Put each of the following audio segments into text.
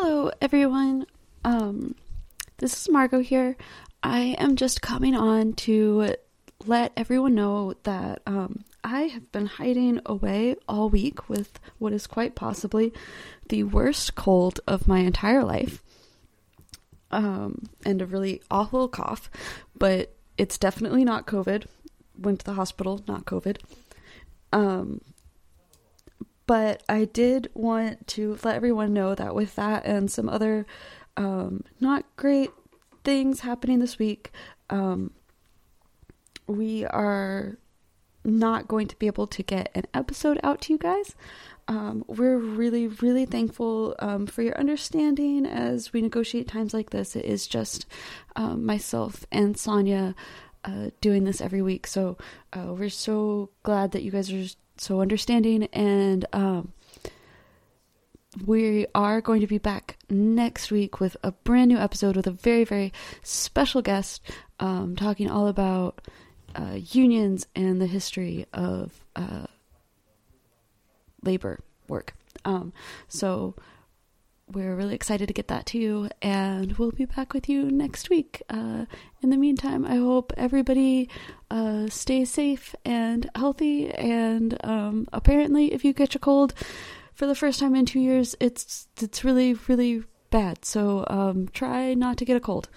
Hello, everyone. Um, this is Margot here. I am just coming on to let everyone know that um, I have been hiding away all week with what is quite possibly the worst cold of my entire life. Um, and a really awful cough, but it's definitely not COVID. Went to the hospital, not COVID. Um, but I did want to let everyone know that with that and some other um, not great things happening this week, um, we are not going to be able to get an episode out to you guys. Um, we're really, really thankful um, for your understanding as we negotiate times like this. It is just um, myself and Sonia uh, doing this every week. So uh, we're so glad that you guys are so understanding and um, we are going to be back next week with a brand new episode with a very very special guest um, talking all about uh, unions and the history of uh, labor work. Um, so we're really excited to get that to you and we'll be back with you next week. Uh, in the meantime i hope everybody uh, stays safe and healthy and um, apparently if you catch a cold for the first time in two years it's it's really really bad. So um, try not to get a cold.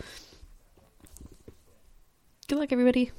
Good luck everybody